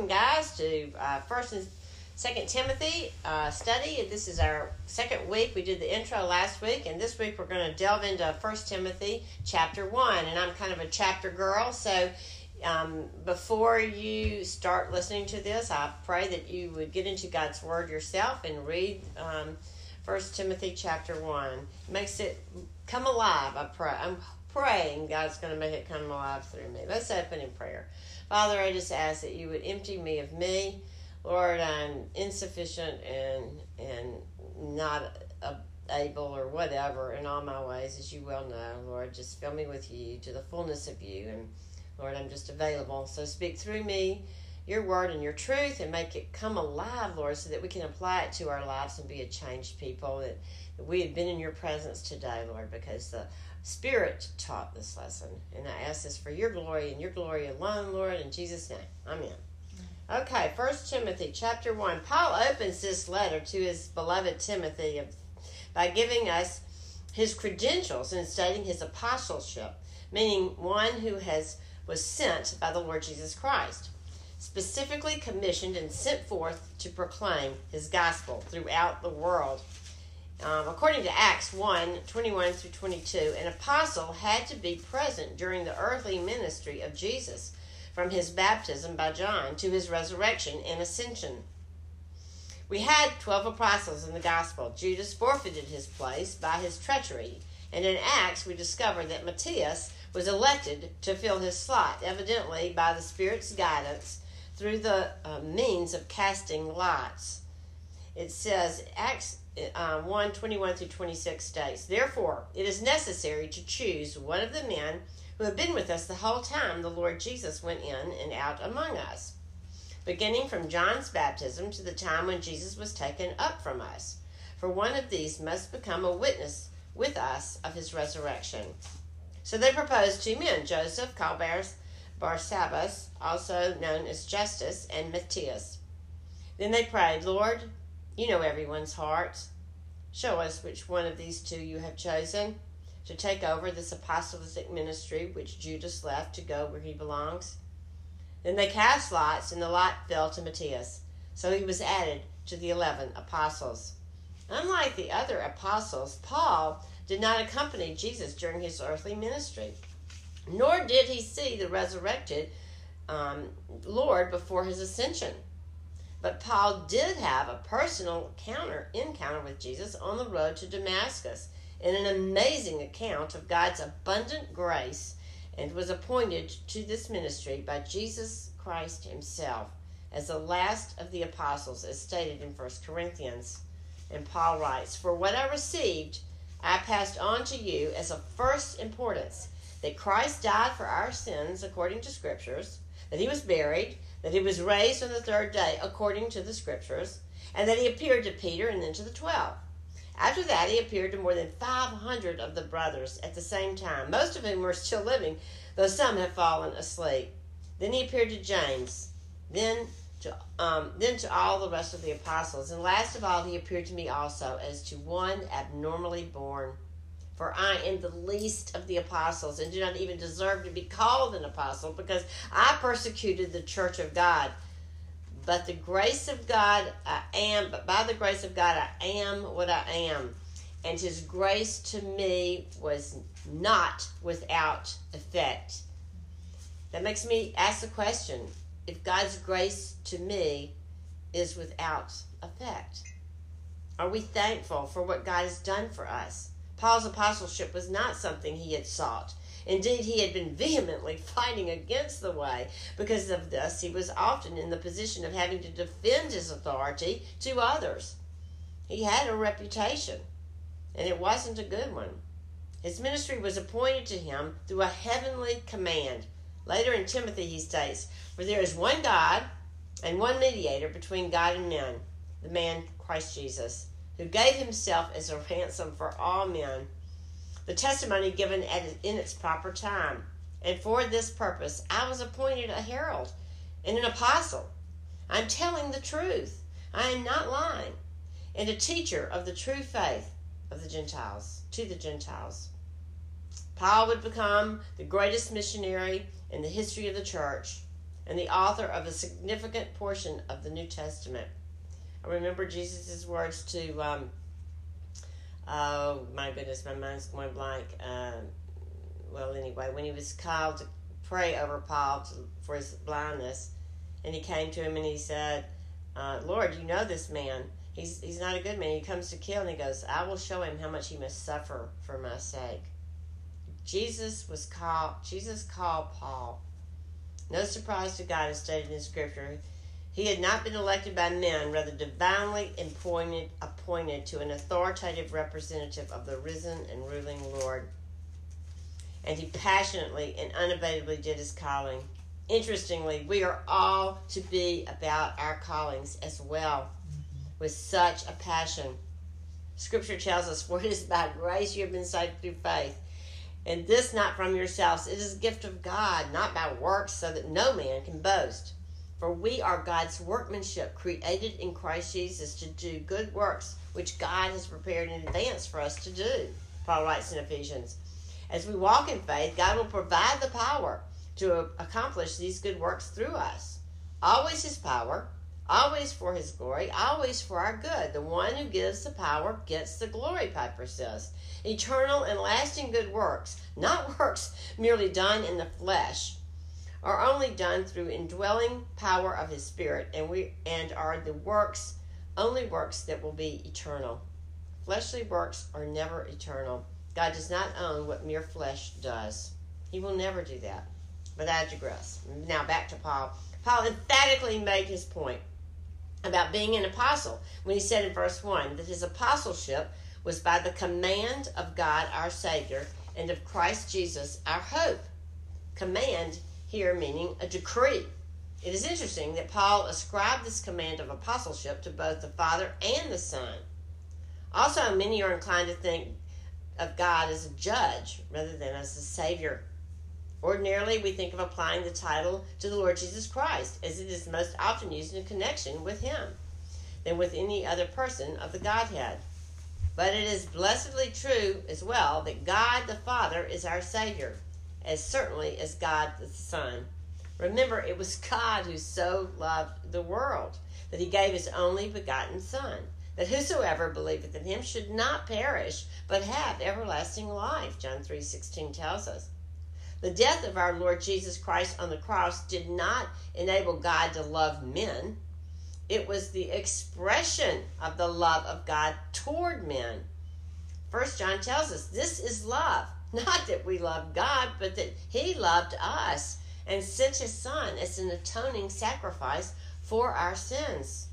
welcome, guys, to uh, First and Second Timothy uh, study. This is our second week. We did the intro last week, and this week we're going to delve into First Timothy chapter one. And I'm kind of a chapter girl, so um, before you start listening to this, I pray that you would get into God's Word yourself and read um, First Timothy chapter one. It makes it come alive. I pray. I'm praying God's going to make it come alive through me. Let's open in prayer. Father, I just ask that you would empty me of me. Lord, I'm insufficient and and not able or whatever in all my ways, as you well know. Lord, just fill me with you to the fullness of you and Lord, I'm just available. So speak through me your word and your truth and make it come alive, Lord, so that we can apply it to our lives and be a changed people. That, that we have been in your presence today, Lord, because the Spirit taught this lesson. And I ask this for your glory and your glory alone, Lord, in Jesus' name. Amen. Okay, First Timothy chapter 1. Paul opens this letter to his beloved Timothy by giving us his credentials and stating his apostleship, meaning one who has was sent by the Lord Jesus Christ, specifically commissioned and sent forth to proclaim his gospel throughout the world. Um, according to Acts 1 21 through 22, an apostle had to be present during the earthly ministry of Jesus, from his baptism by John to his resurrection and ascension. We had 12 apostles in the gospel. Judas forfeited his place by his treachery, and in Acts we discover that Matthias was elected to fill his slot, evidently by the Spirit's guidance through the uh, means of casting lots. It says, Acts uh, 1 21 through 26 states, Therefore, it is necessary to choose one of the men who have been with us the whole time the Lord Jesus went in and out among us, beginning from John's baptism to the time when Jesus was taken up from us. For one of these must become a witness with us of his resurrection. So they proposed two men, Joseph, called Barsabbas, also known as Justus, and Matthias. Then they prayed, Lord, you know everyone's heart. Show us which one of these two you have chosen to take over this apostolic ministry which Judas left to go where he belongs. Then they cast lots, and the lot fell to Matthias. So he was added to the eleven apostles. Unlike the other apostles, Paul did not accompany Jesus during his earthly ministry, nor did he see the resurrected um, Lord before his ascension. But Paul did have a personal encounter, encounter with Jesus on the road to Damascus in an amazing account of God's abundant grace and was appointed to this ministry by Jesus Christ himself as the last of the apostles as stated in 1 Corinthians. And Paul writes, For what I received I passed on to you as of first importance that Christ died for our sins according to Scriptures, that he was buried, that he was raised on the third day according to the Scriptures, and that he appeared to Peter and then to the twelve. After that, he appeared to more than 500 of the brothers at the same time, most of whom were still living, though some had fallen asleep. Then he appeared to James, then to, um, then to all the rest of the apostles. And last of all, he appeared to me also as to one abnormally born. For I am the least of the apostles and do not even deserve to be called an apostle because I persecuted the church of God. But the grace of God I am, but by the grace of God I am what I am. And his grace to me was not without effect. That makes me ask the question if God's grace to me is without effect? Are we thankful for what God has done for us? Paul's apostleship was not something he had sought. Indeed, he had been vehemently fighting against the way. Because of this, he was often in the position of having to defend his authority to others. He had a reputation, and it wasn't a good one. His ministry was appointed to him through a heavenly command Later in Timothy, he states, For there is one God and one mediator between God and men, the man Christ Jesus, who gave himself as a ransom for all men. The testimony given at, in its proper time. And for this purpose, I was appointed a herald and an apostle. I'm telling the truth. I am not lying. And a teacher of the true faith of the Gentiles, to the Gentiles. Paul would become the greatest missionary in the history of the church. and the author of a significant portion of the New Testament. I remember Jesus' words to, um, oh my goodness, my mind's going blank. Um, well, anyway, when he was called to pray over Paul to, for his blindness, and he came to him and he said, uh, Lord, you know this man. He's, he's not a good man. He comes to kill, and he goes, I will show him how much he must suffer for my sake. Jesus was called, Jesus called Paul. No surprise to God is stated in Scripture. He had not been elected by men, rather divinely appointed, appointed to an authoritative representative of the risen and ruling Lord. And he passionately and unabatedly did his calling. Interestingly, we are all to be about our callings as well, with such a passion. Scripture tells us, For it is by grace you have been saved through faith. And this not from yourselves, it is a gift of God, not by works, so that no man can boast. For we are God's workmanship, created in Christ Jesus to do good works, which God has prepared in advance for us to do. Paul writes in Ephesians. As we walk in faith, God will provide the power to accomplish these good works through us. Always His power, always for His glory, always for our good. The one who gives the power gets the glory, Piper says. Eternal and lasting good works, not works merely done in the flesh are only done through indwelling power of his spirit and we and are the works only works that will be eternal. Fleshly works are never eternal. God does not own what mere flesh does. He will never do that. But i digress. Now back to paul. Paul emphatically made his point about being an apostle when he said in verse 1 that his apostleship was by the command of god our savior and of christ jesus our hope. Command here meaning a decree. It is interesting that Paul ascribed this command of apostleship to both the Father and the Son. Also, many are inclined to think of God as a judge rather than as a Savior. Ordinarily, we think of applying the title to the Lord Jesus Christ, as it is most often used in connection with Him than with any other person of the Godhead. But it is blessedly true as well that God the Father is our Savior as certainly as God the Son. Remember, it was God who so loved the world that he gave his only begotten Son, that whosoever believeth in him should not perish, but have everlasting life. John 3.16 tells us. The death of our Lord Jesus Christ on the cross did not enable God to love men. It was the expression of the love of God toward men. First John tells us this is love not that we love God, but that He loved us and sent His Son as an atoning sacrifice for our sins.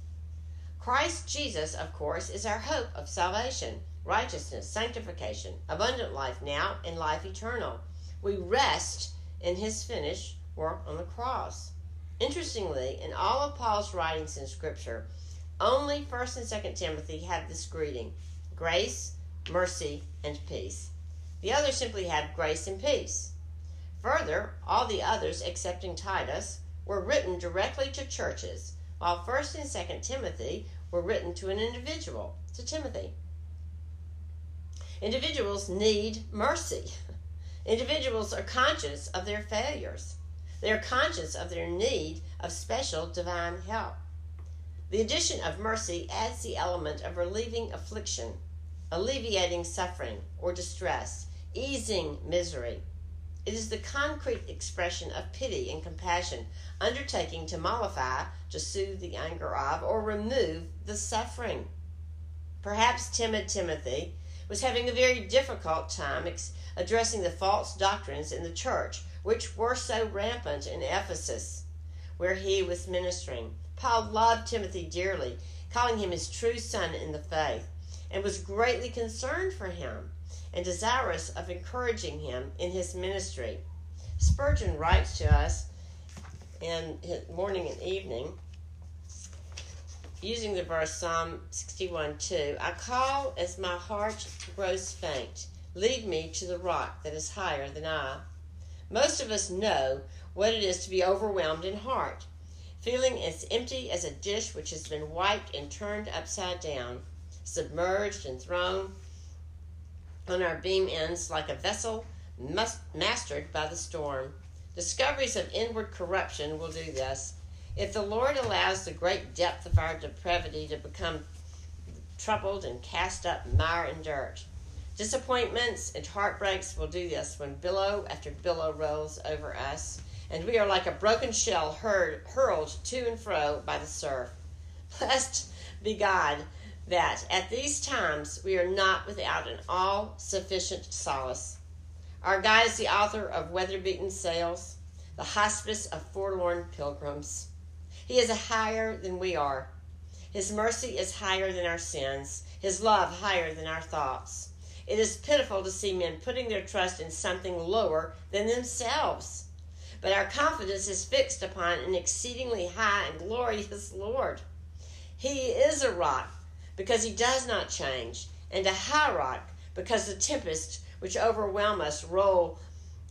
Christ Jesus, of course, is our hope of salvation, righteousness, sanctification, abundant life now, and life eternal. We rest in His finished work on the cross. Interestingly, in all of Paul's writings in Scripture, only 1st and 2nd Timothy have this greeting grace, mercy, and peace. The others simply had grace and peace. Further, all the others, excepting Titus, were written directly to churches, while 1st and 2nd Timothy were written to an individual, to Timothy. Individuals need mercy. Individuals are conscious of their failures. They are conscious of their need of special divine help. The addition of mercy adds the element of relieving affliction, alleviating suffering or distress, easing misery. It is the concrete expression of pity and compassion, undertaking to mollify, to soothe the anger of, or remove the suffering. Perhaps timid Timothy was having a very difficult time addressing the false doctrines in the church, which were so rampant in Ephesus, where he was ministering. Paul loved Timothy dearly, calling him his true son in the faith, and was greatly concerned for him and desirous of encouraging him in his ministry. Spurgeon writes to us in his morning and evening using the verse Psalm 61 2 I call as my heart grows faint. Lead me to the rock that is higher than I. Most of us know what it is to be overwhelmed in heart, feeling as empty as a dish which has been wiped and turned upside down, submerged and thrown on our beam ends like a vessel mastered by the storm. Discoveries of inward corruption will do this. If the Lord allows the great depth of our depravity to become troubled and cast up mire and dirt, disappointments and heartbreaks will do this when billow after billow rolls over us, and we are like a broken shell hurled to and fro by the surf. Blessed be God that at these times we are not without an all sufficient solace. Our God is the author of weather beaten sails, the hospice of forlorn pilgrims. He is higher than we are. His mercy is higher than our sins, His love higher than our thoughts. It is pitiful to see men putting their trust in something lower than themselves. But our confidence is fixed upon an exceedingly high and glorious Lord. He is a rock because he does not change, and a high rock because the tempest which overwhelm us roll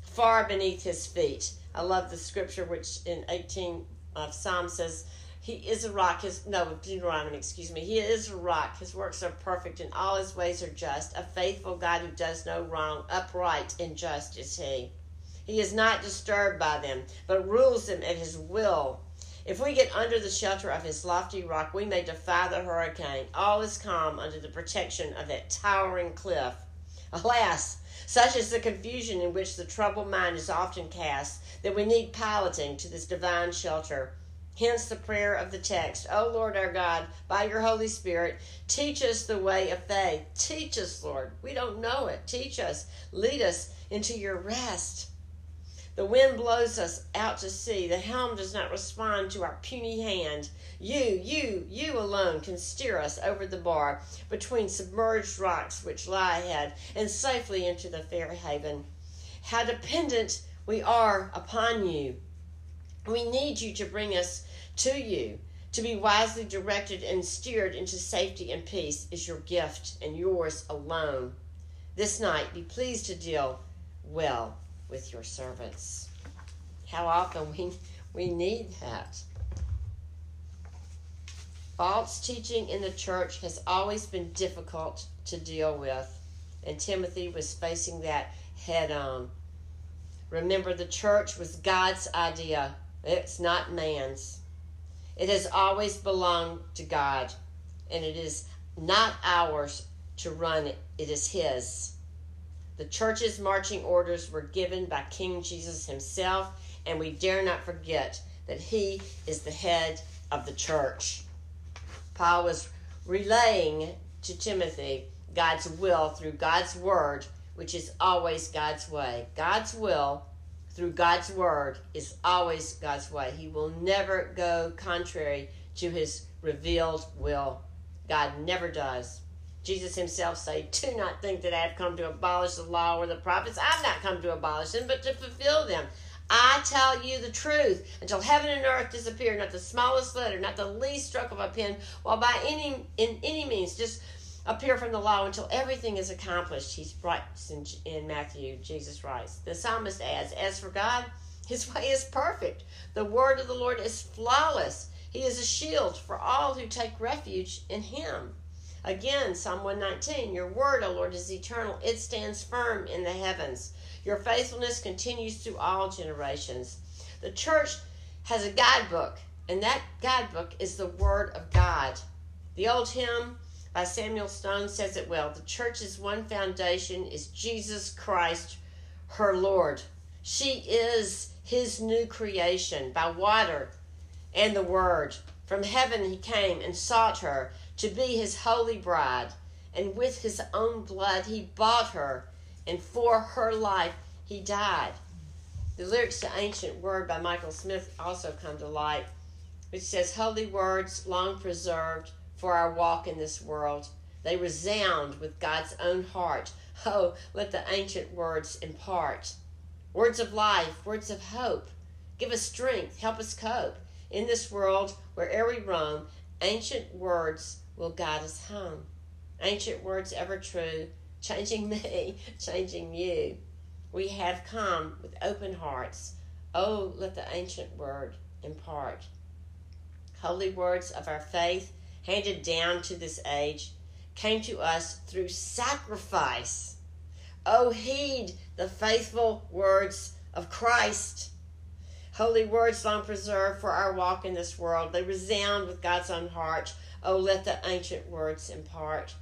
far beneath his feet. I love the scripture which in 18 of Psalm says, He is a rock. His no Deuteronomy, excuse me. He is a rock. His works are perfect, and all his ways are just. A faithful God who does no wrong, upright and just is he. He is not disturbed by them, but rules them at his will. If we get under the shelter of his lofty rock, we may defy the hurricane. All is calm under the protection of that towering cliff. Alas, such is the confusion in which the troubled mind is often cast that we need piloting to this divine shelter. Hence the prayer of the text, O Lord our God, by your Holy Spirit, teach us the way of faith. Teach us, Lord. We don't know it. Teach us. Lead us into your rest. The wind blows us out to sea. The helm does not respond to our puny hand. You, you, you alone can steer us over the bar between submerged rocks which lie ahead and safely into the fair haven. How dependent we are upon you. We need you to bring us to you. To be wisely directed and steered into safety and peace is your gift and yours alone. This night, be pleased to deal well with your servants. How often we, we need that. False teaching in the church has always been difficult to deal with, and Timothy was facing that head on. Remember, the church was God's idea, it's not man's. It has always belonged to God, and it is not ours to run it, it is His. The church's marching orders were given by King Jesus himself, and we dare not forget that he is the head of the church. Paul was relaying to Timothy God's will through God's word, which is always God's way. God's will through God's word is always God's way. He will never go contrary to his revealed will. God never does. Jesus himself say, Do not think that I have come to abolish the law or the prophets. I've not come to abolish them, but to fulfill them. I tell you the truth. Until heaven and earth disappear, not the smallest letter, not the least stroke of a pen, while by any in any means just appear from the law until everything is accomplished. He writes in, in Matthew, Jesus writes. The psalmist adds, As for God, his way is perfect. The word of the Lord is flawless. He is a shield for all who take refuge in him. Again, Psalm 119 Your word, O Lord, is eternal. It stands firm in the heavens. Your faithfulness continues through all generations. The church has a guidebook, and that guidebook is the Word of God. The old hymn by Samuel Stone says it well. The church's one foundation is Jesus Christ, her Lord. She is his new creation by water and the Word. From heaven he came and sought her to be his holy bride, and with his own blood he bought her, and for her life he died. The lyrics to Ancient Word by Michael Smith also come to light, which says, Holy words long preserved for our walk in this world. They resound with God's own heart. Oh, let the ancient words impart. Words of life, words of hope. Give us strength, help us cope. In this world, where'er we roam, ancient words will guide us home. Ancient words ever true, changing me, changing you. We have come with open hearts. Oh, let the ancient word impart. Holy words of our faith, handed down to this age, came to us through sacrifice. Oh, heed the faithful words of Christ. Holy words long preserved for our walk in this world. They resound with God's own heart. Oh, let the ancient words impart.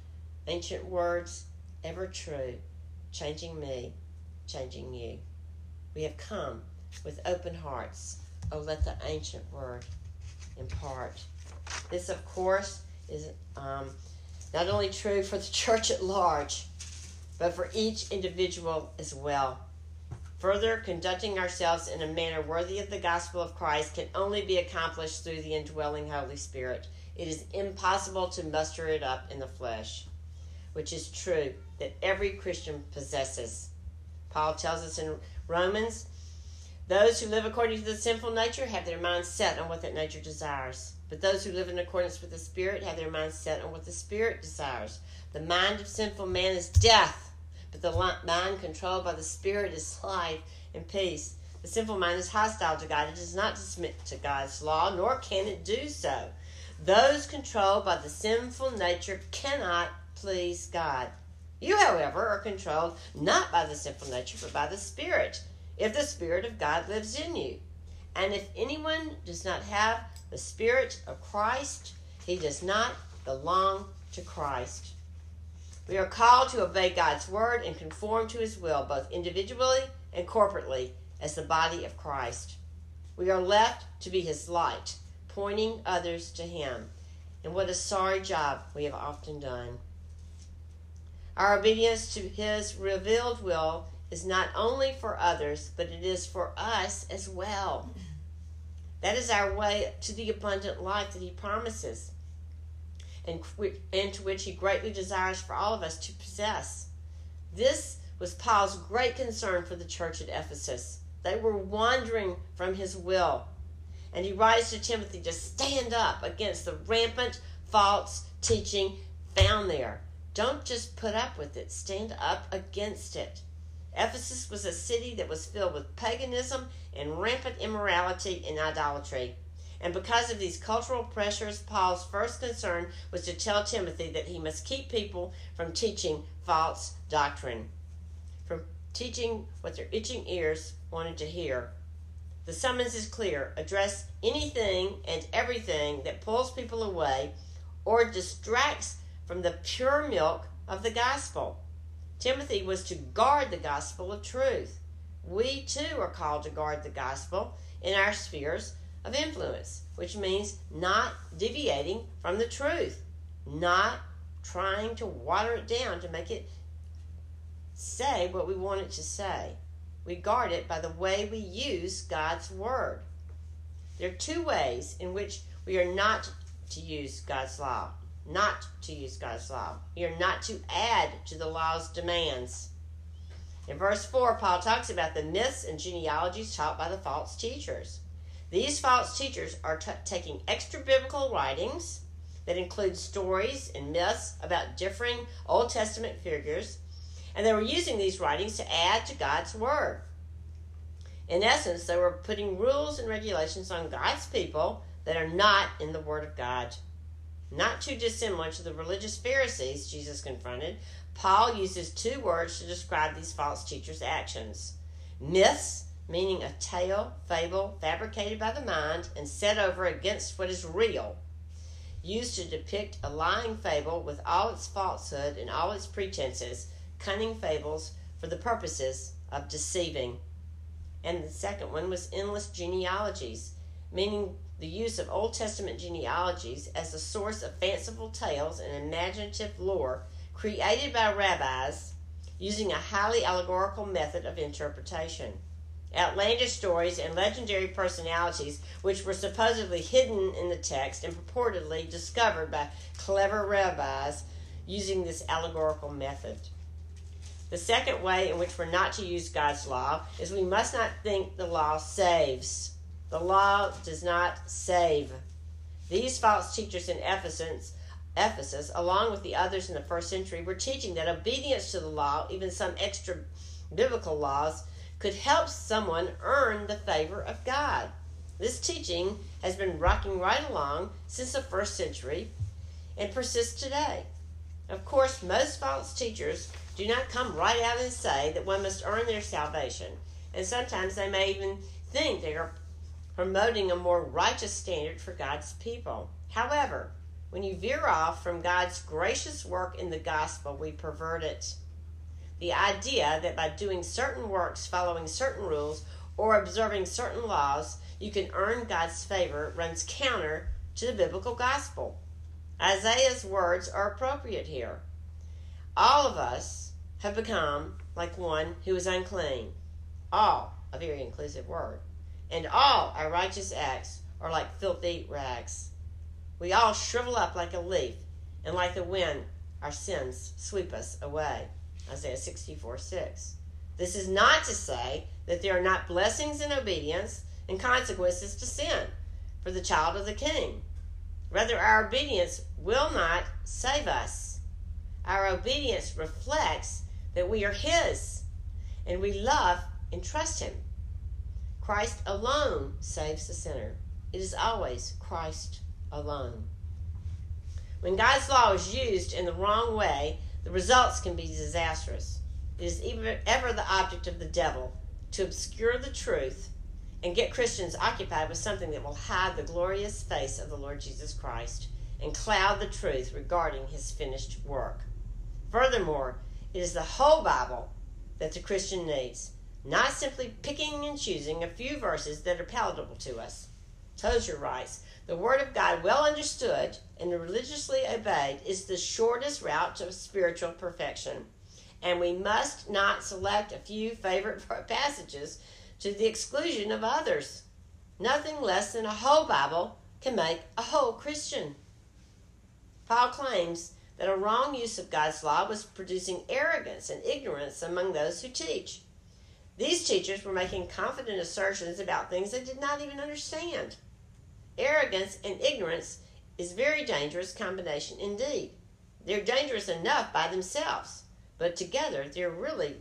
Ancient words ever true, changing me, changing you. We have come with open hearts. Oh, let the ancient word impart. This, of course, is um, not only true for the church at large, but for each individual as well. Further, conducting ourselves in a manner worthy of the gospel of Christ can only be accomplished through the indwelling Holy Spirit. It is impossible to muster it up in the flesh, which is true that every Christian possesses. Paul tells us in Romans those who live according to the sinful nature have their minds set on what that nature desires. But those who live in accordance with the Spirit have their minds set on what the Spirit desires. The mind of sinful man is death, but the mind controlled by the Spirit is life and peace. The sinful mind is hostile to God. It does not submit to God's law, nor can it do so. Those controlled by the sinful nature cannot please God. You, however, are controlled not by the sinful nature, but by the Spirit, if the Spirit of God lives in you. And if anyone does not have the Spirit of Christ, he does not belong to Christ. We are called to obey God's word and conform to his will, both individually and corporately, as the body of Christ. We are left to be his light, pointing others to him. And what a sorry job we have often done. Our obedience to his revealed will is not only for others, but it is for us as well. That is our way to the abundant life that He promises and, and to which He greatly desires for all of us to possess. This was Paul's great concern for the church at Ephesus. They were wandering from His will. And he writes to Timothy to stand up against the rampant false teaching found there. Don't just put up with it, stand up against it. Ephesus was a city that was filled with paganism and rampant immorality and idolatry. And because of these cultural pressures, Paul's first concern was to tell Timothy that he must keep people from teaching false doctrine, from teaching what their itching ears wanted to hear. The summons is clear address anything and everything that pulls people away or distracts from the pure milk of the gospel. Timothy was to guard the gospel of truth. We too are called to guard the gospel in our spheres of influence, which means not deviating from the truth, not trying to water it down to make it say what we want it to say. We guard it by the way we use God's word. There are two ways in which we are not to use God's law not to use God's law. You're not to add to the law's demands. In verse 4, Paul talks about the myths and genealogies taught by the false teachers. These false teachers are t- taking extra biblical writings that include stories and myths about differing Old Testament figures, and they were using these writings to add to God's Word. In essence, they were putting rules and regulations on God's people that are not in the Word of God. Not too dissimilar to the religious Pharisees Jesus confronted, Paul uses two words to describe these false teachers' actions myths, meaning a tale, fable, fabricated by the mind and set over against what is real, used to depict a lying fable with all its falsehood and all its pretenses, cunning fables for the purposes of deceiving. And the second one was endless genealogies, meaning the use of Old Testament genealogies as a source of fanciful tales and imaginative lore created by rabbis using a highly allegorical method of interpretation. Outlandish stories and legendary personalities, which were supposedly hidden in the text and purportedly discovered by clever rabbis using this allegorical method. The second way in which we're not to use God's law is we must not think the law saves. The law does not save. These false teachers in Ephesus, Ephesus, along with the others in the first century, were teaching that obedience to the law, even some extra biblical laws, could help someone earn the favor of God. This teaching has been rocking right along since the first century and persists today. Of course, most false teachers do not come right out and say that one must earn their salvation, and sometimes they may even think they are promoting a more righteous standard for God's people. However, when you veer off from God's gracious work in the gospel, we pervert it. The idea that by doing certain works, following certain rules, or observing certain laws, you can earn God's favor runs counter to the biblical gospel. Isaiah's words are appropriate here. All of us have become like one who is unclean. All, a very inclusive word. And all our righteous acts are like filthy rags. We all shrivel up like a leaf, and like the wind, our sins sweep us away. Isaiah 64 6. This is not to say that there are not blessings in obedience and consequences to sin for the child of the king. Rather, our obedience will not save us. Our obedience reflects that we are His and we love and trust Him. Christ alone saves the sinner. It is always Christ alone. When God's law is used in the wrong way, the results can be disastrous. It is even, ever the object of the devil to obscure the truth and get Christians occupied with something that will hide the glorious face of the Lord Jesus Christ and cloud the truth regarding his finished work. Furthermore, it is the whole Bible that the Christian needs, not simply picking and choosing a few verses that are palatable to us. Tozer writes, the Word of God, well understood and religiously obeyed, is the shortest route to spiritual perfection. And we must not select a few favorite passages to the exclusion of others. Nothing less than a whole Bible can make a whole Christian. Paul claims that a wrong use of God's law was producing arrogance and ignorance among those who teach. These teachers were making confident assertions about things they did not even understand. Arrogance and ignorance is a very dangerous combination indeed. They're dangerous enough by themselves, but together they're really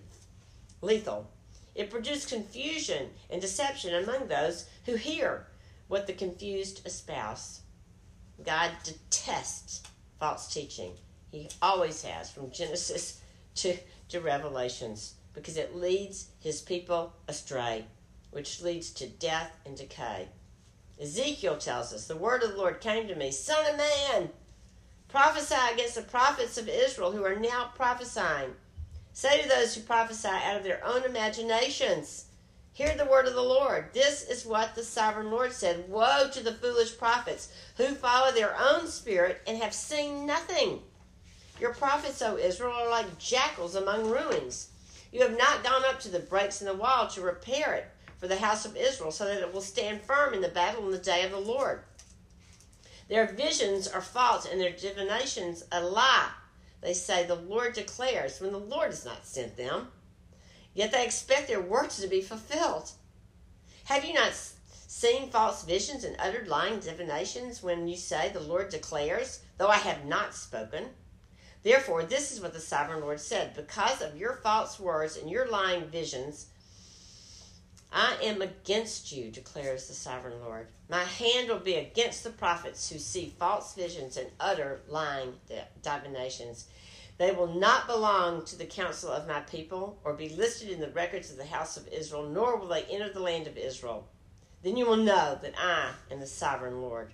lethal. It produces confusion and deception among those who hear what the confused espouse. God detests false teaching. He always has, from Genesis to, to Revelations, because it leads his people astray, which leads to death and decay. Ezekiel tells us, The word of the Lord came to me, Son of man, prophesy against the prophets of Israel who are now prophesying. Say to those who prophesy out of their own imaginations, Hear the word of the Lord. This is what the sovereign Lord said Woe to the foolish prophets who follow their own spirit and have seen nothing. Your prophets, O Israel, are like jackals among ruins. You have not gone up to the breaks in the wall to repair it for the house of Israel, so that it will stand firm in the battle in the day of the Lord. Their visions are false and their divinations a lie. They say, The Lord declares, when the Lord has not sent them. Yet they expect their words to be fulfilled. Have you not seen false visions and uttered lying divinations when you say, The Lord declares, though I have not spoken? Therefore, this is what the sovereign Lord said Because of your false words and your lying visions, I am against you, declares the sovereign Lord. My hand will be against the prophets who see false visions and utter lying divinations. They will not belong to the council of my people or be listed in the records of the house of Israel, nor will they enter the land of Israel. Then you will know that I am the sovereign Lord.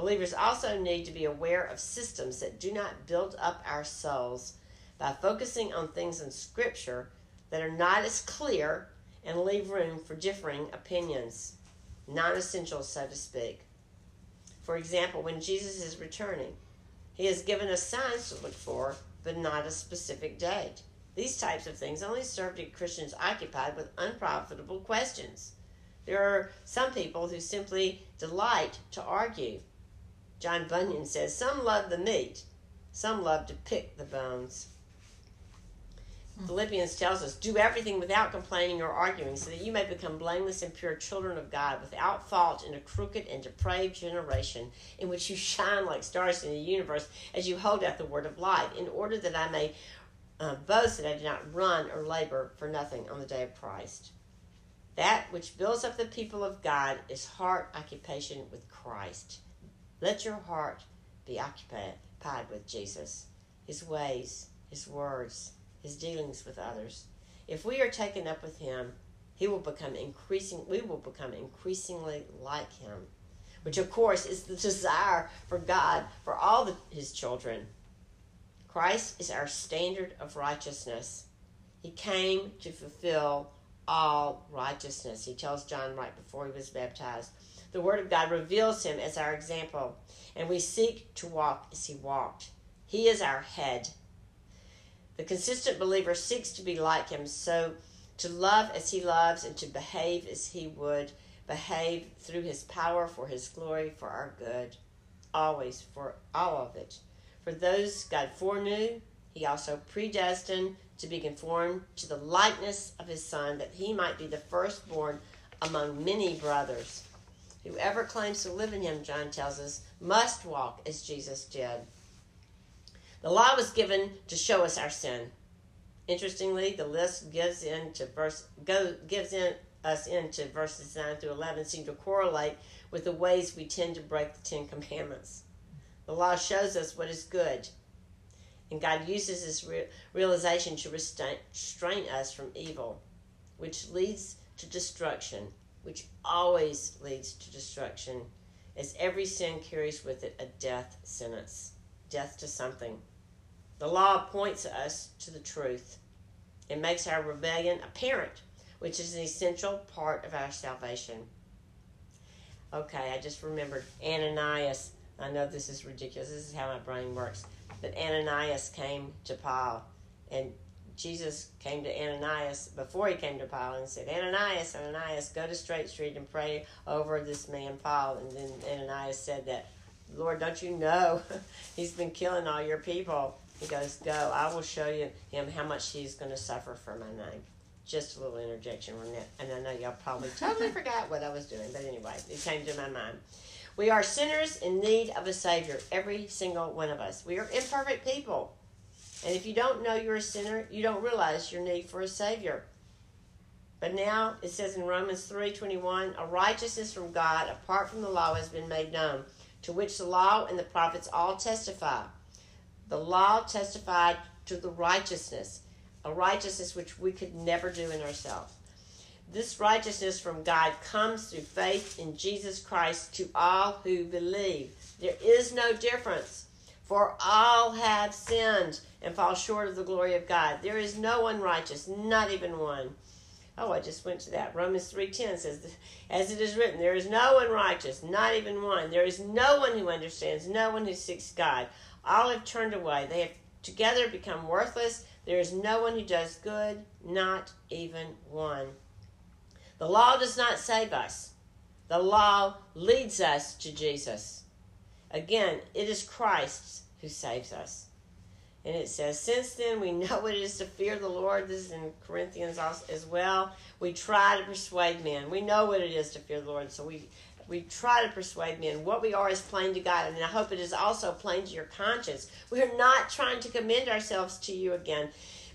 Believers also need to be aware of systems that do not build up our souls by focusing on things in Scripture that are not as clear and leave room for differing opinions, non essential, so to speak. For example, when Jesus is returning, he has given us signs to look for, but not a specific date. These types of things only serve to keep Christians occupied with unprofitable questions. There are some people who simply delight to argue. John Bunyan says, Some love the meat, some love to pick the bones. Philippians tells us, do everything without complaining or arguing, so that you may become blameless and pure children of God, without fault in a crooked and depraved generation, in which you shine like stars in the universe as you hold out the word of life, in order that I may uh, boast that I did not run or labor for nothing on the day of Christ. That which builds up the people of God is heart occupation with Christ. Let your heart be occupied with Jesus, his ways, his words his dealings with others. If we are taken up with him, he will become increasing we will become increasingly like him which of course is the desire for god for all the, his children. Christ is our standard of righteousness. He came to fulfill all righteousness. He tells john right before he was baptized the word of god reveals him as our example and we seek to walk as he walked. He is our head. The consistent believer seeks to be like him so to love as he loves and to behave as he would behave through his power for his glory for our good always for all of it. For those god foreknew he also predestined to be conformed to the likeness of his son that he might be the firstborn among many brothers whoever claims to live in him john tells us must walk as jesus did. The law was given to show us our sin. Interestingly, the list gives in to verse go gives in us into verses nine through eleven seem to correlate with the ways we tend to break the Ten Commandments. The law shows us what is good, and God uses this re- realization to restrain us from evil, which leads to destruction, which always leads to destruction, as every sin carries with it a death sentence, death to something. The law points us to the truth. It makes our rebellion apparent, which is an essential part of our salvation. Okay, I just remembered Ananias. I know this is ridiculous. This is how my brain works. But Ananias came to Paul, and Jesus came to Ananias before he came to Paul and said, Ananias, Ananias, go to Straight Street and pray over this man Paul. And then Ananias said that, Lord, don't you know he's been killing all your people? He goes, Go, I will show you him how much he's going to suffer for my name. Just a little interjection on that. And I know y'all probably totally forgot what I was doing, but anyway, it came to my mind. We are sinners in need of a Savior, every single one of us. We are imperfect people. And if you don't know you're a sinner, you don't realize your need for a Savior. But now it says in Romans 3:21, a righteousness from God apart from the law has been made known, to which the law and the prophets all testify. The law testified to the righteousness, a righteousness which we could never do in ourselves. This righteousness from God comes through faith in Jesus Christ to all who believe. There is no difference, for all have sinned and fall short of the glory of God. There is no one righteous, not even one. Oh, I just went to that. Romans 3:10 says, "As it is written, there is no one righteous, not even one. There is no one who understands, no one who seeks God. All have turned away. They have together become worthless. There is no one who does good, not even one. The law does not save us, the law leads us to Jesus. Again, it is Christ who saves us. And it says, Since then we know what it is to fear the Lord. This is in Corinthians as well. We try to persuade men. We know what it is to fear the Lord. So we we try to persuade men. What we are is plain to God, and I hope it is also plain to your conscience. We are not trying to commend ourselves to you again,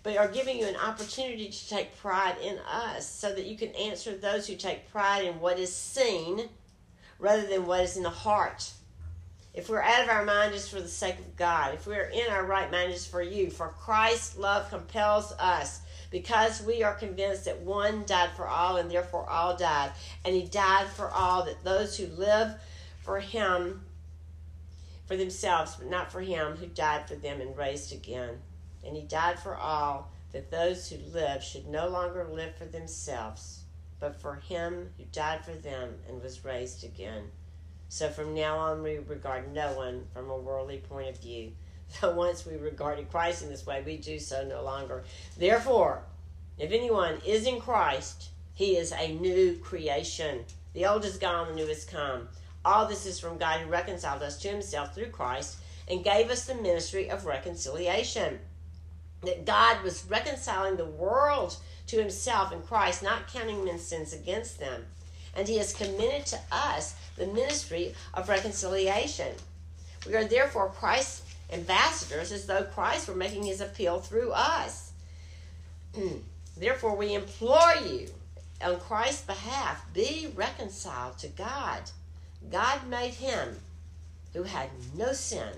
but are giving you an opportunity to take pride in us so that you can answer those who take pride in what is seen rather than what is in the heart. If we're out of our mind, it's for the sake of God. If we're in our right mind, it's for you. For Christ's love compels us because we are convinced that one died for all and therefore all died. And he died for all, that those who live for him, for themselves, but not for him who died for them and raised again. And he died for all, that those who live should no longer live for themselves, but for him who died for them and was raised again. So from now on, we regard no one from a worldly point of view. So once we regarded Christ in this way, we do so no longer. Therefore, if anyone is in Christ, he is a new creation. The old is gone, the new has come. All this is from God who reconciled us to himself through Christ and gave us the ministry of reconciliation. That God was reconciling the world to himself in Christ, not counting men's sins against them. And he has committed to us the ministry of reconciliation. We are therefore Christ's ambassadors as though Christ were making his appeal through us. Therefore, we implore you on Christ's behalf be reconciled to God. God made him who had no sin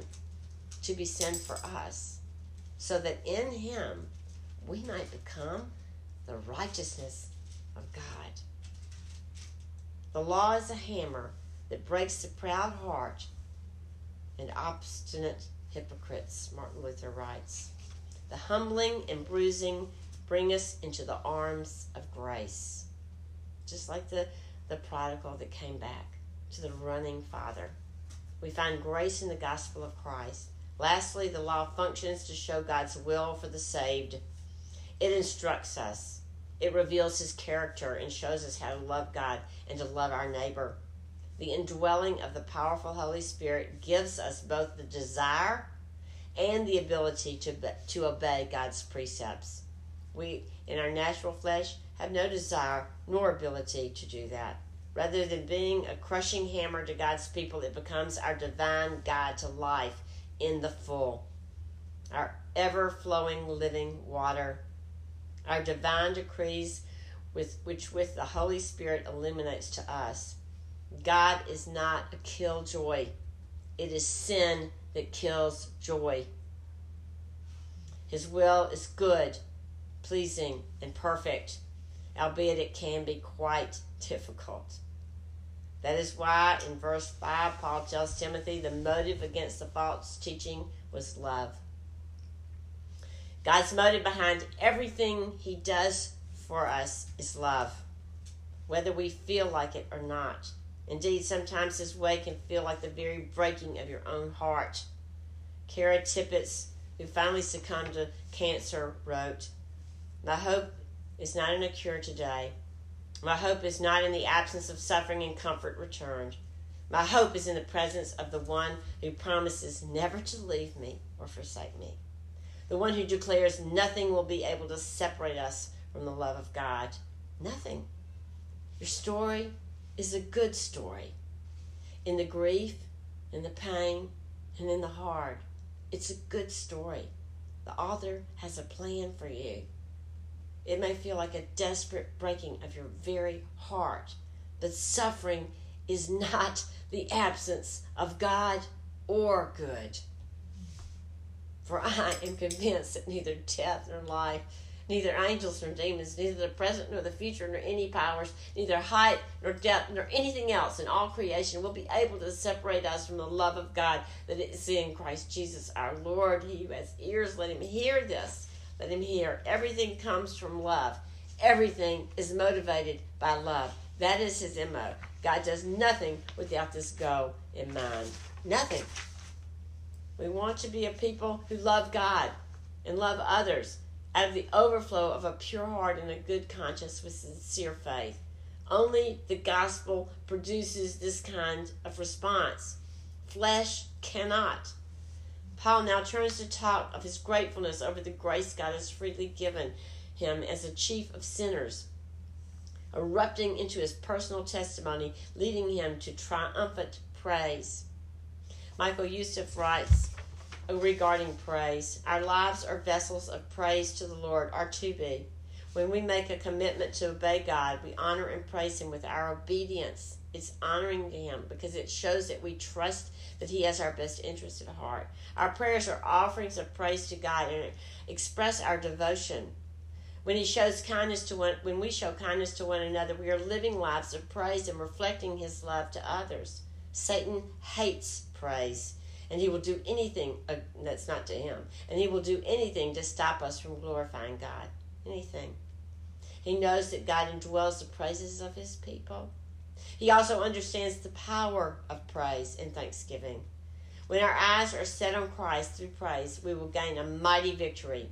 to be sin for us, so that in him we might become the righteousness of God. The law is a hammer that breaks the proud heart and obstinate hypocrites, Martin Luther writes. The humbling and bruising bring us into the arms of grace. Just like the, the prodigal that came back to the running father. We find grace in the gospel of Christ. Lastly, the law functions to show God's will for the saved. It instructs us, it reveals his character, and shows us how to love God and to love our neighbor. The indwelling of the powerful Holy Spirit gives us both the desire and the ability to, to obey God's precepts. We, in our natural flesh, have no desire nor ability to do that. Rather than being a crushing hammer to God's people, it becomes our divine guide to life in the full. Our ever flowing living water. Our divine decrees, with, which with the Holy Spirit illuminates to us. God is not a killjoy, it is sin that kills joy. His will is good, pleasing, and perfect, albeit it can be quite difficult. That is why in verse 5, Paul tells Timothy the motive against the false teaching was love. God's motive behind everything he does for us is love, whether we feel like it or not. Indeed, sometimes this way can feel like the very breaking of your own heart. Kara Tippetts, who finally succumbed to cancer, wrote, My hope is not in a cure today, my hope is not in the absence of suffering and comfort returned. My hope is in the presence of the one who promises never to leave me or forsake me. The one who declares nothing will be able to separate us from the love of God. Nothing. Your story is a good story. In the grief, in the pain, and in the hard, it's a good story. The author has a plan for you. It may feel like a desperate breaking of your very heart, but suffering is not the absence of God or good. For I am convinced that neither death nor life, neither angels nor demons, neither the present nor the future, nor any powers, neither height nor depth, nor anything else in all creation will be able to separate us from the love of God that is in Christ Jesus our Lord. He who has ears, let him hear this. Let him hear. Everything comes from love. Everything is motivated by love. That is his MO. God does nothing without this goal in mind. Nothing. We want to be a people who love God and love others out of the overflow of a pure heart and a good conscience with sincere faith. Only the gospel produces this kind of response. Flesh cannot. Paul now turns to talk of his gratefulness over the grace God has freely given him as a chief of sinners, erupting into his personal testimony, leading him to triumphant praise. Michael Youssef writes regarding praise Our lives are vessels of praise to the Lord, are to be. When we make a commitment to obey God, we honor and praise Him with our obedience. It's honoring Him because it shows that we trust that He has our best interest at heart. Our prayers are offerings of praise to God and express our devotion. When He shows kindness to one, when we show kindness to one another, we are living lives of praise and reflecting His love to others. Satan hates praise, and he will do anything uh, that's not to him, and he will do anything to stop us from glorifying God. Anything. He knows that God indwells the praises of His people. He also understands the power of praise and thanksgiving. When our eyes are set on Christ through praise, we will gain a mighty victory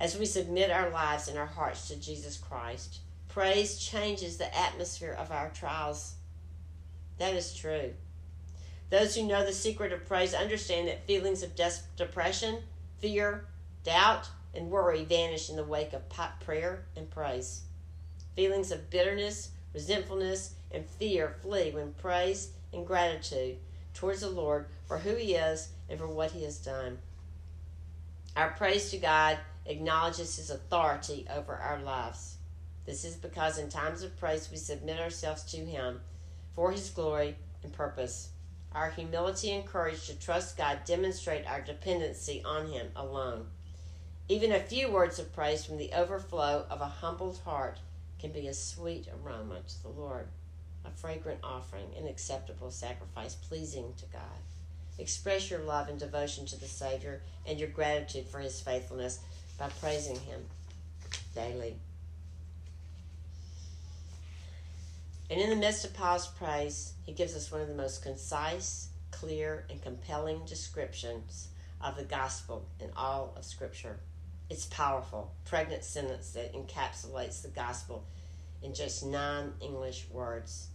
as we submit our lives and our hearts to Jesus Christ. Praise changes the atmosphere of our trials. That is true. Those who know the secret of praise understand that feelings of des- depression, fear, doubt, and worry vanish in the wake of prayer and praise. Feelings of bitterness, resentfulness, and fear flee when praise and gratitude towards the Lord for who He is and for what He has done. Our praise to God acknowledges His authority over our lives. This is because in times of praise we submit ourselves to Him for His glory and purpose. Our humility and courage to trust God demonstrate our dependency on Him alone. Even a few words of praise from the overflow of a humbled heart can be a sweet aroma to the Lord, a fragrant offering, an acceptable sacrifice pleasing to God. Express your love and devotion to the Savior and your gratitude for his faithfulness by praising him daily. And in the midst of Paul's praise, he gives us one of the most concise, clear, and compelling descriptions of the gospel in all of Scripture. It's powerful, pregnant sentence that encapsulates the gospel in just nine English words.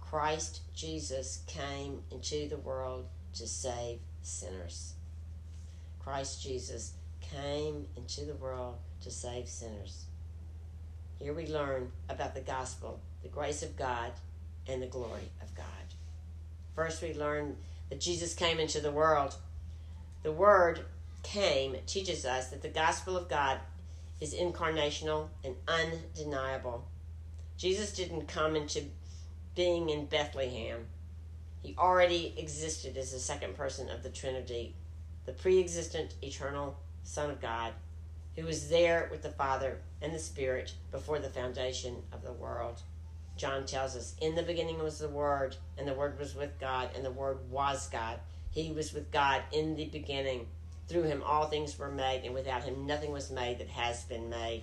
Christ Jesus came into the world to save sinners. Christ Jesus came into the world to save sinners. Here we learn about the gospel, the grace of God, and the glory of God. First, we learn that Jesus came into the world. The word came teaches us that the gospel of God is incarnational and undeniable. Jesus didn't come into being in Bethlehem. He already existed as the second person of the Trinity, the pre existent, eternal Son of God, who was there with the Father and the Spirit before the foundation of the world. John tells us, In the beginning was the Word, and the Word was with God, and the Word was God. He was with God in the beginning. Through him all things were made, and without him nothing was made that has been made.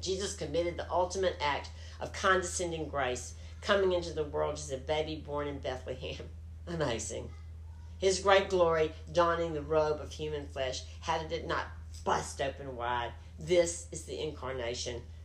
Jesus committed the ultimate act of condescending grace, coming into the world as a baby born in Bethlehem. Amazing. His great glory, donning the robe of human flesh, had it not bust open wide. This is the incarnation.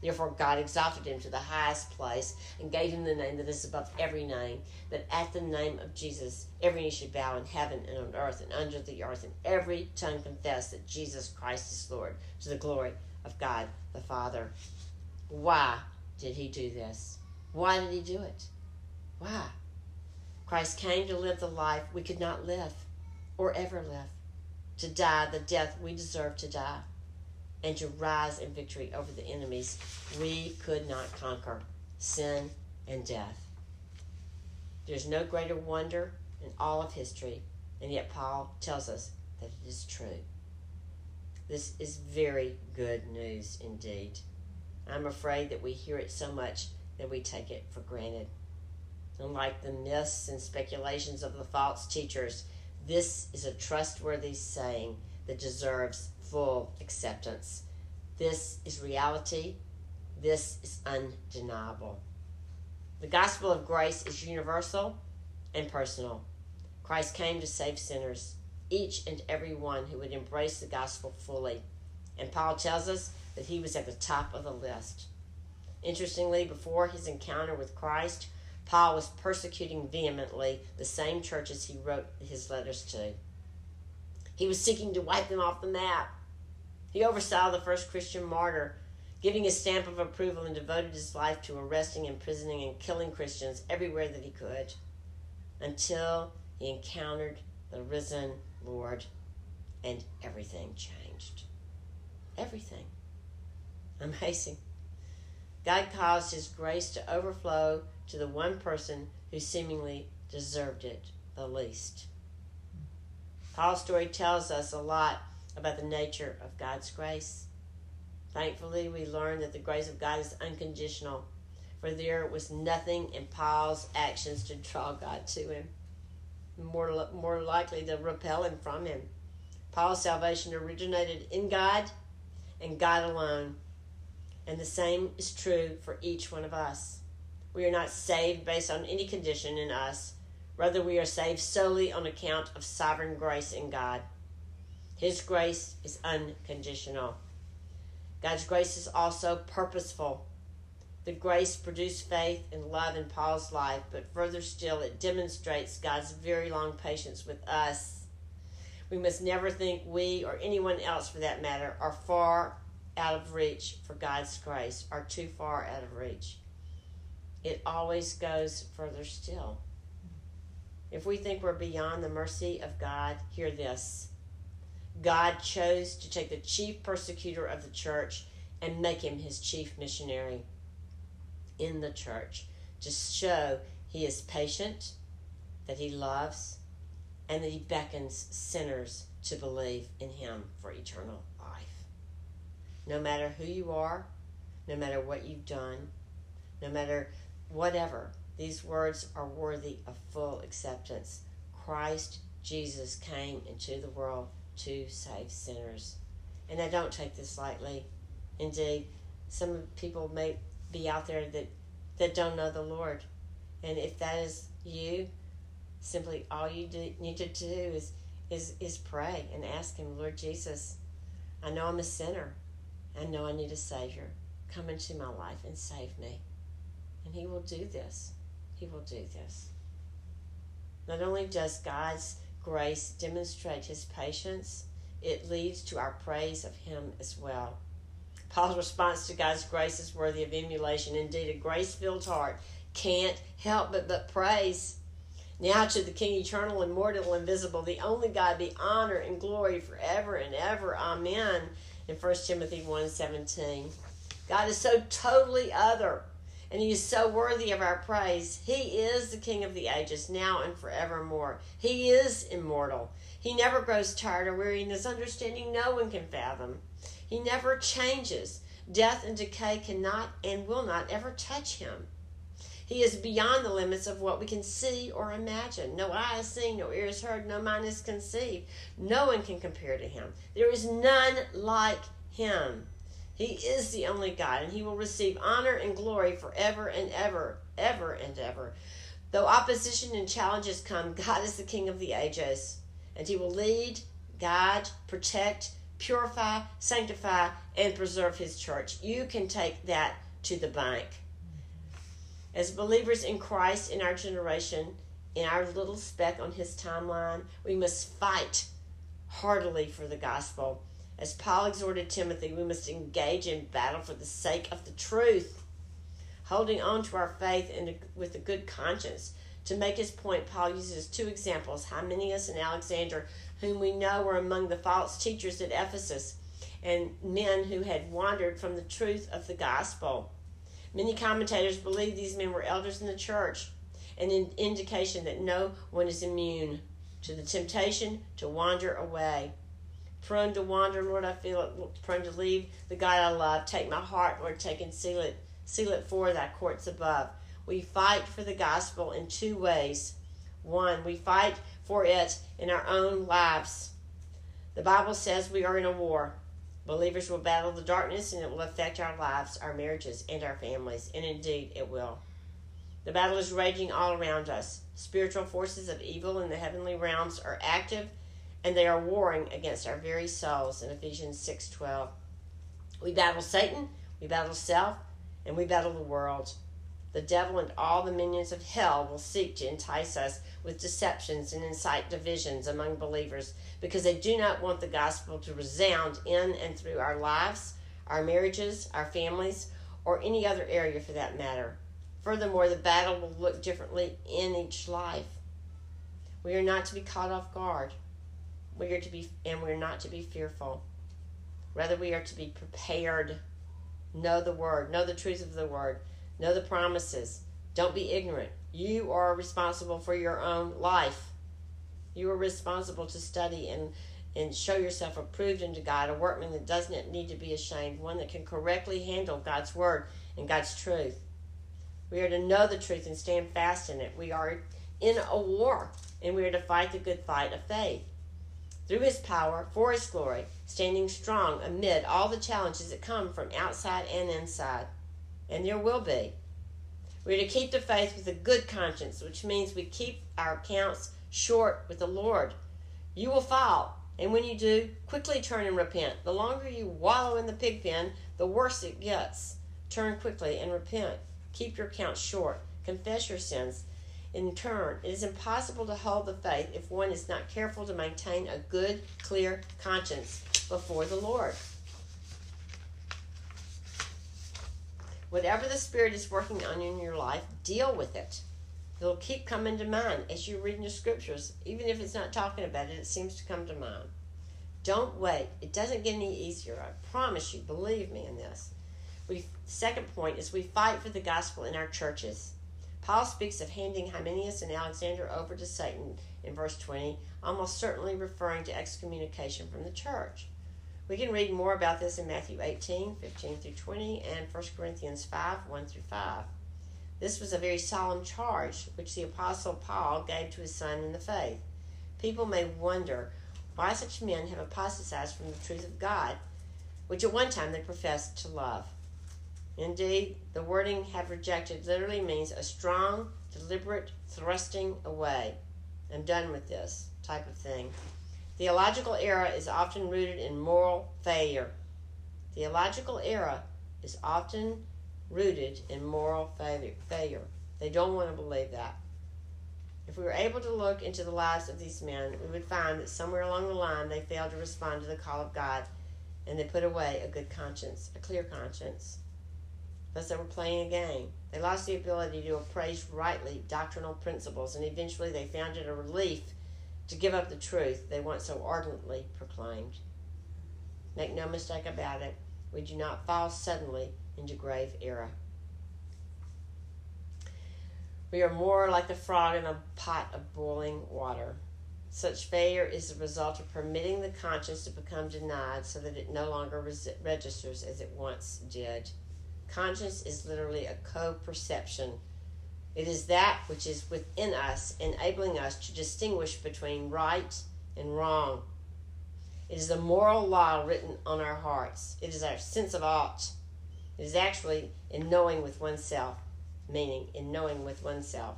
Therefore, God exalted him to the highest place and gave him the name that is above every name, that at the name of Jesus every knee should bow in heaven and on earth and under the earth, and every tongue confess that Jesus Christ is Lord, to the glory of God the Father. Why did he do this? Why did he do it? Why? Christ came to live the life we could not live or ever live, to die the death we deserve to die, and to rise in victory over the enemies we could not conquer sin and death. There's no greater wonder in all of history, and yet Paul tells us that it is true. This is very good news indeed. I'm afraid that we hear it so much that we take it for granted. Unlike the myths and speculations of the false teachers, this is a trustworthy saying that deserves full acceptance. This is reality. This is undeniable. The gospel of grace is universal and personal. Christ came to save sinners, each and every one who would embrace the gospel fully. And Paul tells us that he was at the top of the list. Interestingly, before his encounter with Christ, Paul was persecuting vehemently the same churches he wrote his letters to. He was seeking to wipe them off the map. He oversaw the first Christian martyr, giving his stamp of approval and devoted his life to arresting, imprisoning, and killing Christians everywhere that he could until he encountered the risen Lord and everything changed. Everything. Amazing. God caused His grace to overflow to the one person who seemingly deserved it the least. Paul's story tells us a lot about the nature of God's grace. Thankfully, we learn that the grace of God is unconditional, for there was nothing in Paul's actions to draw God to him, more, more likely to repel him from him. Paul's salvation originated in God and God alone. And the same is true for each one of us. We are not saved based on any condition in us. Rather, we are saved solely on account of sovereign grace in God. His grace is unconditional. God's grace is also purposeful. The grace produced faith and love in Paul's life, but further still, it demonstrates God's very long patience with us. We must never think we, or anyone else for that matter, are far out of reach for God's grace are too far out of reach. It always goes further still. If we think we're beyond the mercy of God, hear this God chose to take the chief persecutor of the church and make him his chief missionary in the church to show he is patient, that he loves, and that he beckons sinners to believe in him for eternal life. No matter who you are, no matter what you've done, no matter whatever, these words are worthy of full acceptance. Christ Jesus came into the world to save sinners. And I don't take this lightly. Indeed, some people may be out there that, that don't know the Lord. And if that is you, simply all you do, need to do is, is, is pray and ask Him, Lord Jesus, I know I'm a sinner. I know I need a Savior. Come into my life and save me. And He will do this. He will do this. Not only does God's grace demonstrate His patience, it leads to our praise of Him as well. Paul's response to God's grace is worthy of emulation. Indeed, a grace filled heart can't help but, but praise. Now to the King, eternal, immortal, invisible, the only God, be honor and glory forever and ever. Amen. In 1 Timothy 1 17. God is so totally other, and He is so worthy of our praise. He is the King of the ages, now and forevermore. He is immortal. He never grows tired or weary, and His understanding no one can fathom. He never changes. Death and decay cannot and will not ever touch Him. He is beyond the limits of what we can see or imagine. No eye has seen, no ear has heard, no mind has conceived. No one can compare to him. There is none like him. He is the only God, and he will receive honor and glory forever and ever, ever and ever. Though opposition and challenges come, God is the King of the ages, and he will lead, guide, protect, purify, sanctify, and preserve his church. You can take that to the bank. As believers in Christ in our generation, in our little speck on his timeline, we must fight heartily for the gospel. As Paul exhorted Timothy, we must engage in battle for the sake of the truth, holding on to our faith and with a good conscience. To make his point, Paul uses two examples Hymenaeus and Alexander, whom we know were among the false teachers at Ephesus and men who had wandered from the truth of the gospel. Many commentators believe these men were elders in the church, an indication that no one is immune to the temptation to wander away. Prone to wander, Lord, I feel. Prone to leave the God I love. Take my heart, Lord, take and seal it. Seal it for thy courts above. We fight for the gospel in two ways. One, we fight for it in our own lives. The Bible says we are in a war. Believers will battle the darkness and it will affect our lives, our marriages, and our families. And indeed, it will. The battle is raging all around us. Spiritual forces of evil in the heavenly realms are active and they are warring against our very souls in Ephesians 6:12. We battle Satan, we battle self, and we battle the world. The devil and all the minions of hell will seek to entice us with deceptions and incite divisions among believers because they do not want the gospel to resound in and through our lives, our marriages, our families, or any other area for that matter. Furthermore, the battle will look differently in each life. We are not to be caught off guard. We are to be and we are not to be fearful. Rather we are to be prepared. Know the word, know the truth of the word, know the promises. Don't be ignorant. You are responsible for your own life. You are responsible to study and, and show yourself approved unto God, a workman that doesn't need to be ashamed, one that can correctly handle God's word and God's truth. We are to know the truth and stand fast in it. We are in a war, and we are to fight the good fight of faith. Through his power, for his glory, standing strong amid all the challenges that come from outside and inside. And there will be. We are to keep the faith with a good conscience, which means we keep our accounts short with the Lord. You will fall, and when you do, quickly turn and repent. The longer you wallow in the pig pen, the worse it gets. Turn quickly and repent. Keep your accounts short. Confess your sins. In turn, it is impossible to hold the faith if one is not careful to maintain a good, clear conscience before the Lord. Whatever the Spirit is working on in your life, deal with it. It'll keep coming to mind as you read in the scriptures. Even if it's not talking about it, it seems to come to mind. Don't wait. It doesn't get any easier. I promise you. Believe me in this. We second point is we fight for the gospel in our churches. Paul speaks of handing Hymenaeus and Alexander over to Satan in verse 20, almost certainly referring to excommunication from the church. We can read more about this in Matthew 18, 15 through 20, and 1 Corinthians 5, 1 through 5. This was a very solemn charge which the Apostle Paul gave to his son in the faith. People may wonder why such men have apostatized from the truth of God, which at one time they professed to love. Indeed, the wording have rejected literally means a strong, deliberate thrusting away. I'm done with this type of thing. Theological error is often rooted in moral failure. Theological error is often rooted in moral failure. They don't want to believe that. If we were able to look into the lives of these men, we would find that somewhere along the line they failed to respond to the call of God and they put away a good conscience, a clear conscience. Thus, they were playing a game. They lost the ability to appraise rightly doctrinal principles, and eventually they found it a relief to give up the truth they once so ardently proclaimed. Make no mistake about it, we do not fall suddenly into grave error. We are more like the frog in a pot of boiling water. Such failure is the result of permitting the conscience to become denied so that it no longer res- registers as it once did. Conscience is literally a co perception. It is that which is within us, enabling us to distinguish between right and wrong. It is the moral law written on our hearts. It is our sense of ought. It is actually in knowing with oneself, meaning in knowing with oneself.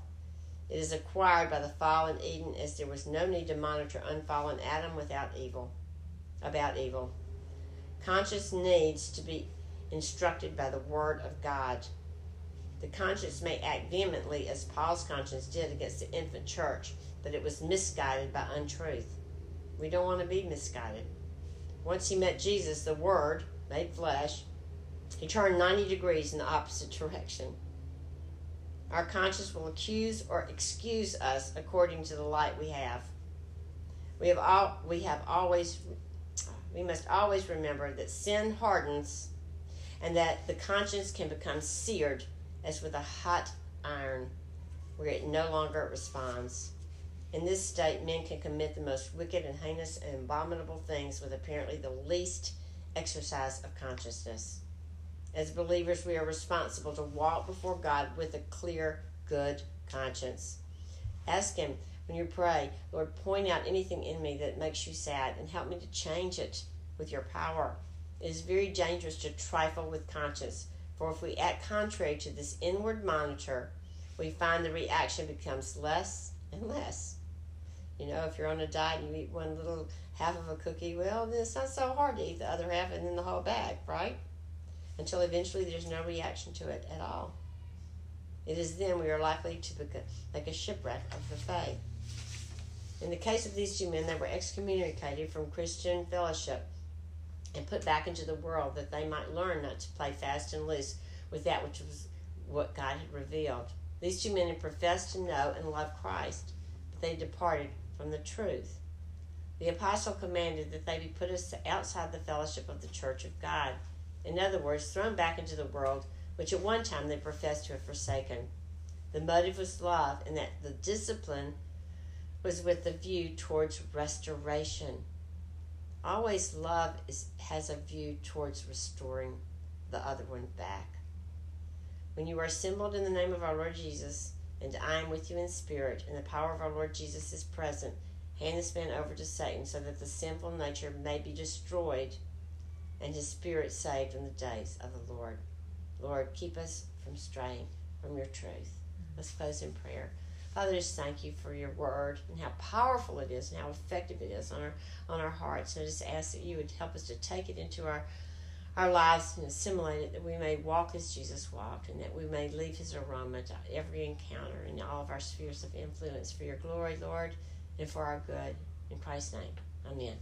It is acquired by the fall in Eden as there was no need to monitor unfallen Adam without evil, about evil. Conscience needs to be instructed by the Word of God. The conscience may act vehemently as Paul's conscience did against the infant church, but it was misguided by untruth. We don't want to be misguided. Once he met Jesus, the Word made flesh, he turned 90 degrees in the opposite direction. Our conscience will accuse or excuse us according to the light we have. We have all we have always we must always remember that sin hardens and that the conscience can become seared as with a hot iron, where it no longer responds. In this state, men can commit the most wicked and heinous and abominable things with apparently the least exercise of consciousness. As believers, we are responsible to walk before God with a clear, good conscience. Ask Him when you pray, Lord, point out anything in me that makes you sad and help me to change it with your power. It is very dangerous to trifle with conscience, for if we act contrary to this inward monitor, we find the reaction becomes less and less. You know, if you're on a diet and you eat one little half of a cookie, well, then it's not so hard to eat the other half and then the whole bag, right? Until eventually there's no reaction to it at all. It is then we are likely to become like a shipwreck of the faith. In the case of these two men, they were excommunicated from Christian fellowship and put back into the world that they might learn not to play fast and loose with that which was what God had revealed. These two men professed to know and love Christ, but they departed from the truth. The apostle commanded that they be put outside the fellowship of the church of God. In other words, thrown back into the world which at one time they professed to have forsaken. The motive was love, and that the discipline was with the view towards restoration. Always love is, has a view towards restoring the other one back. When you are assembled in the name of our Lord Jesus, and I am with you in spirit, and the power of our Lord Jesus is present, hand this man over to Satan, so that the sinful nature may be destroyed and his spirit saved in the days of the Lord. Lord, keep us from straying from your truth. Let's close in prayer. Father, just thank you for your word and how powerful it is and how effective it is on our on our hearts. And I just ask that you would help us to take it into our our lives and assimilate it, that we may walk as Jesus walked, and that we may leave his aroma to every encounter in all of our spheres of influence for your glory, Lord, and for our good. In Christ's name. Amen.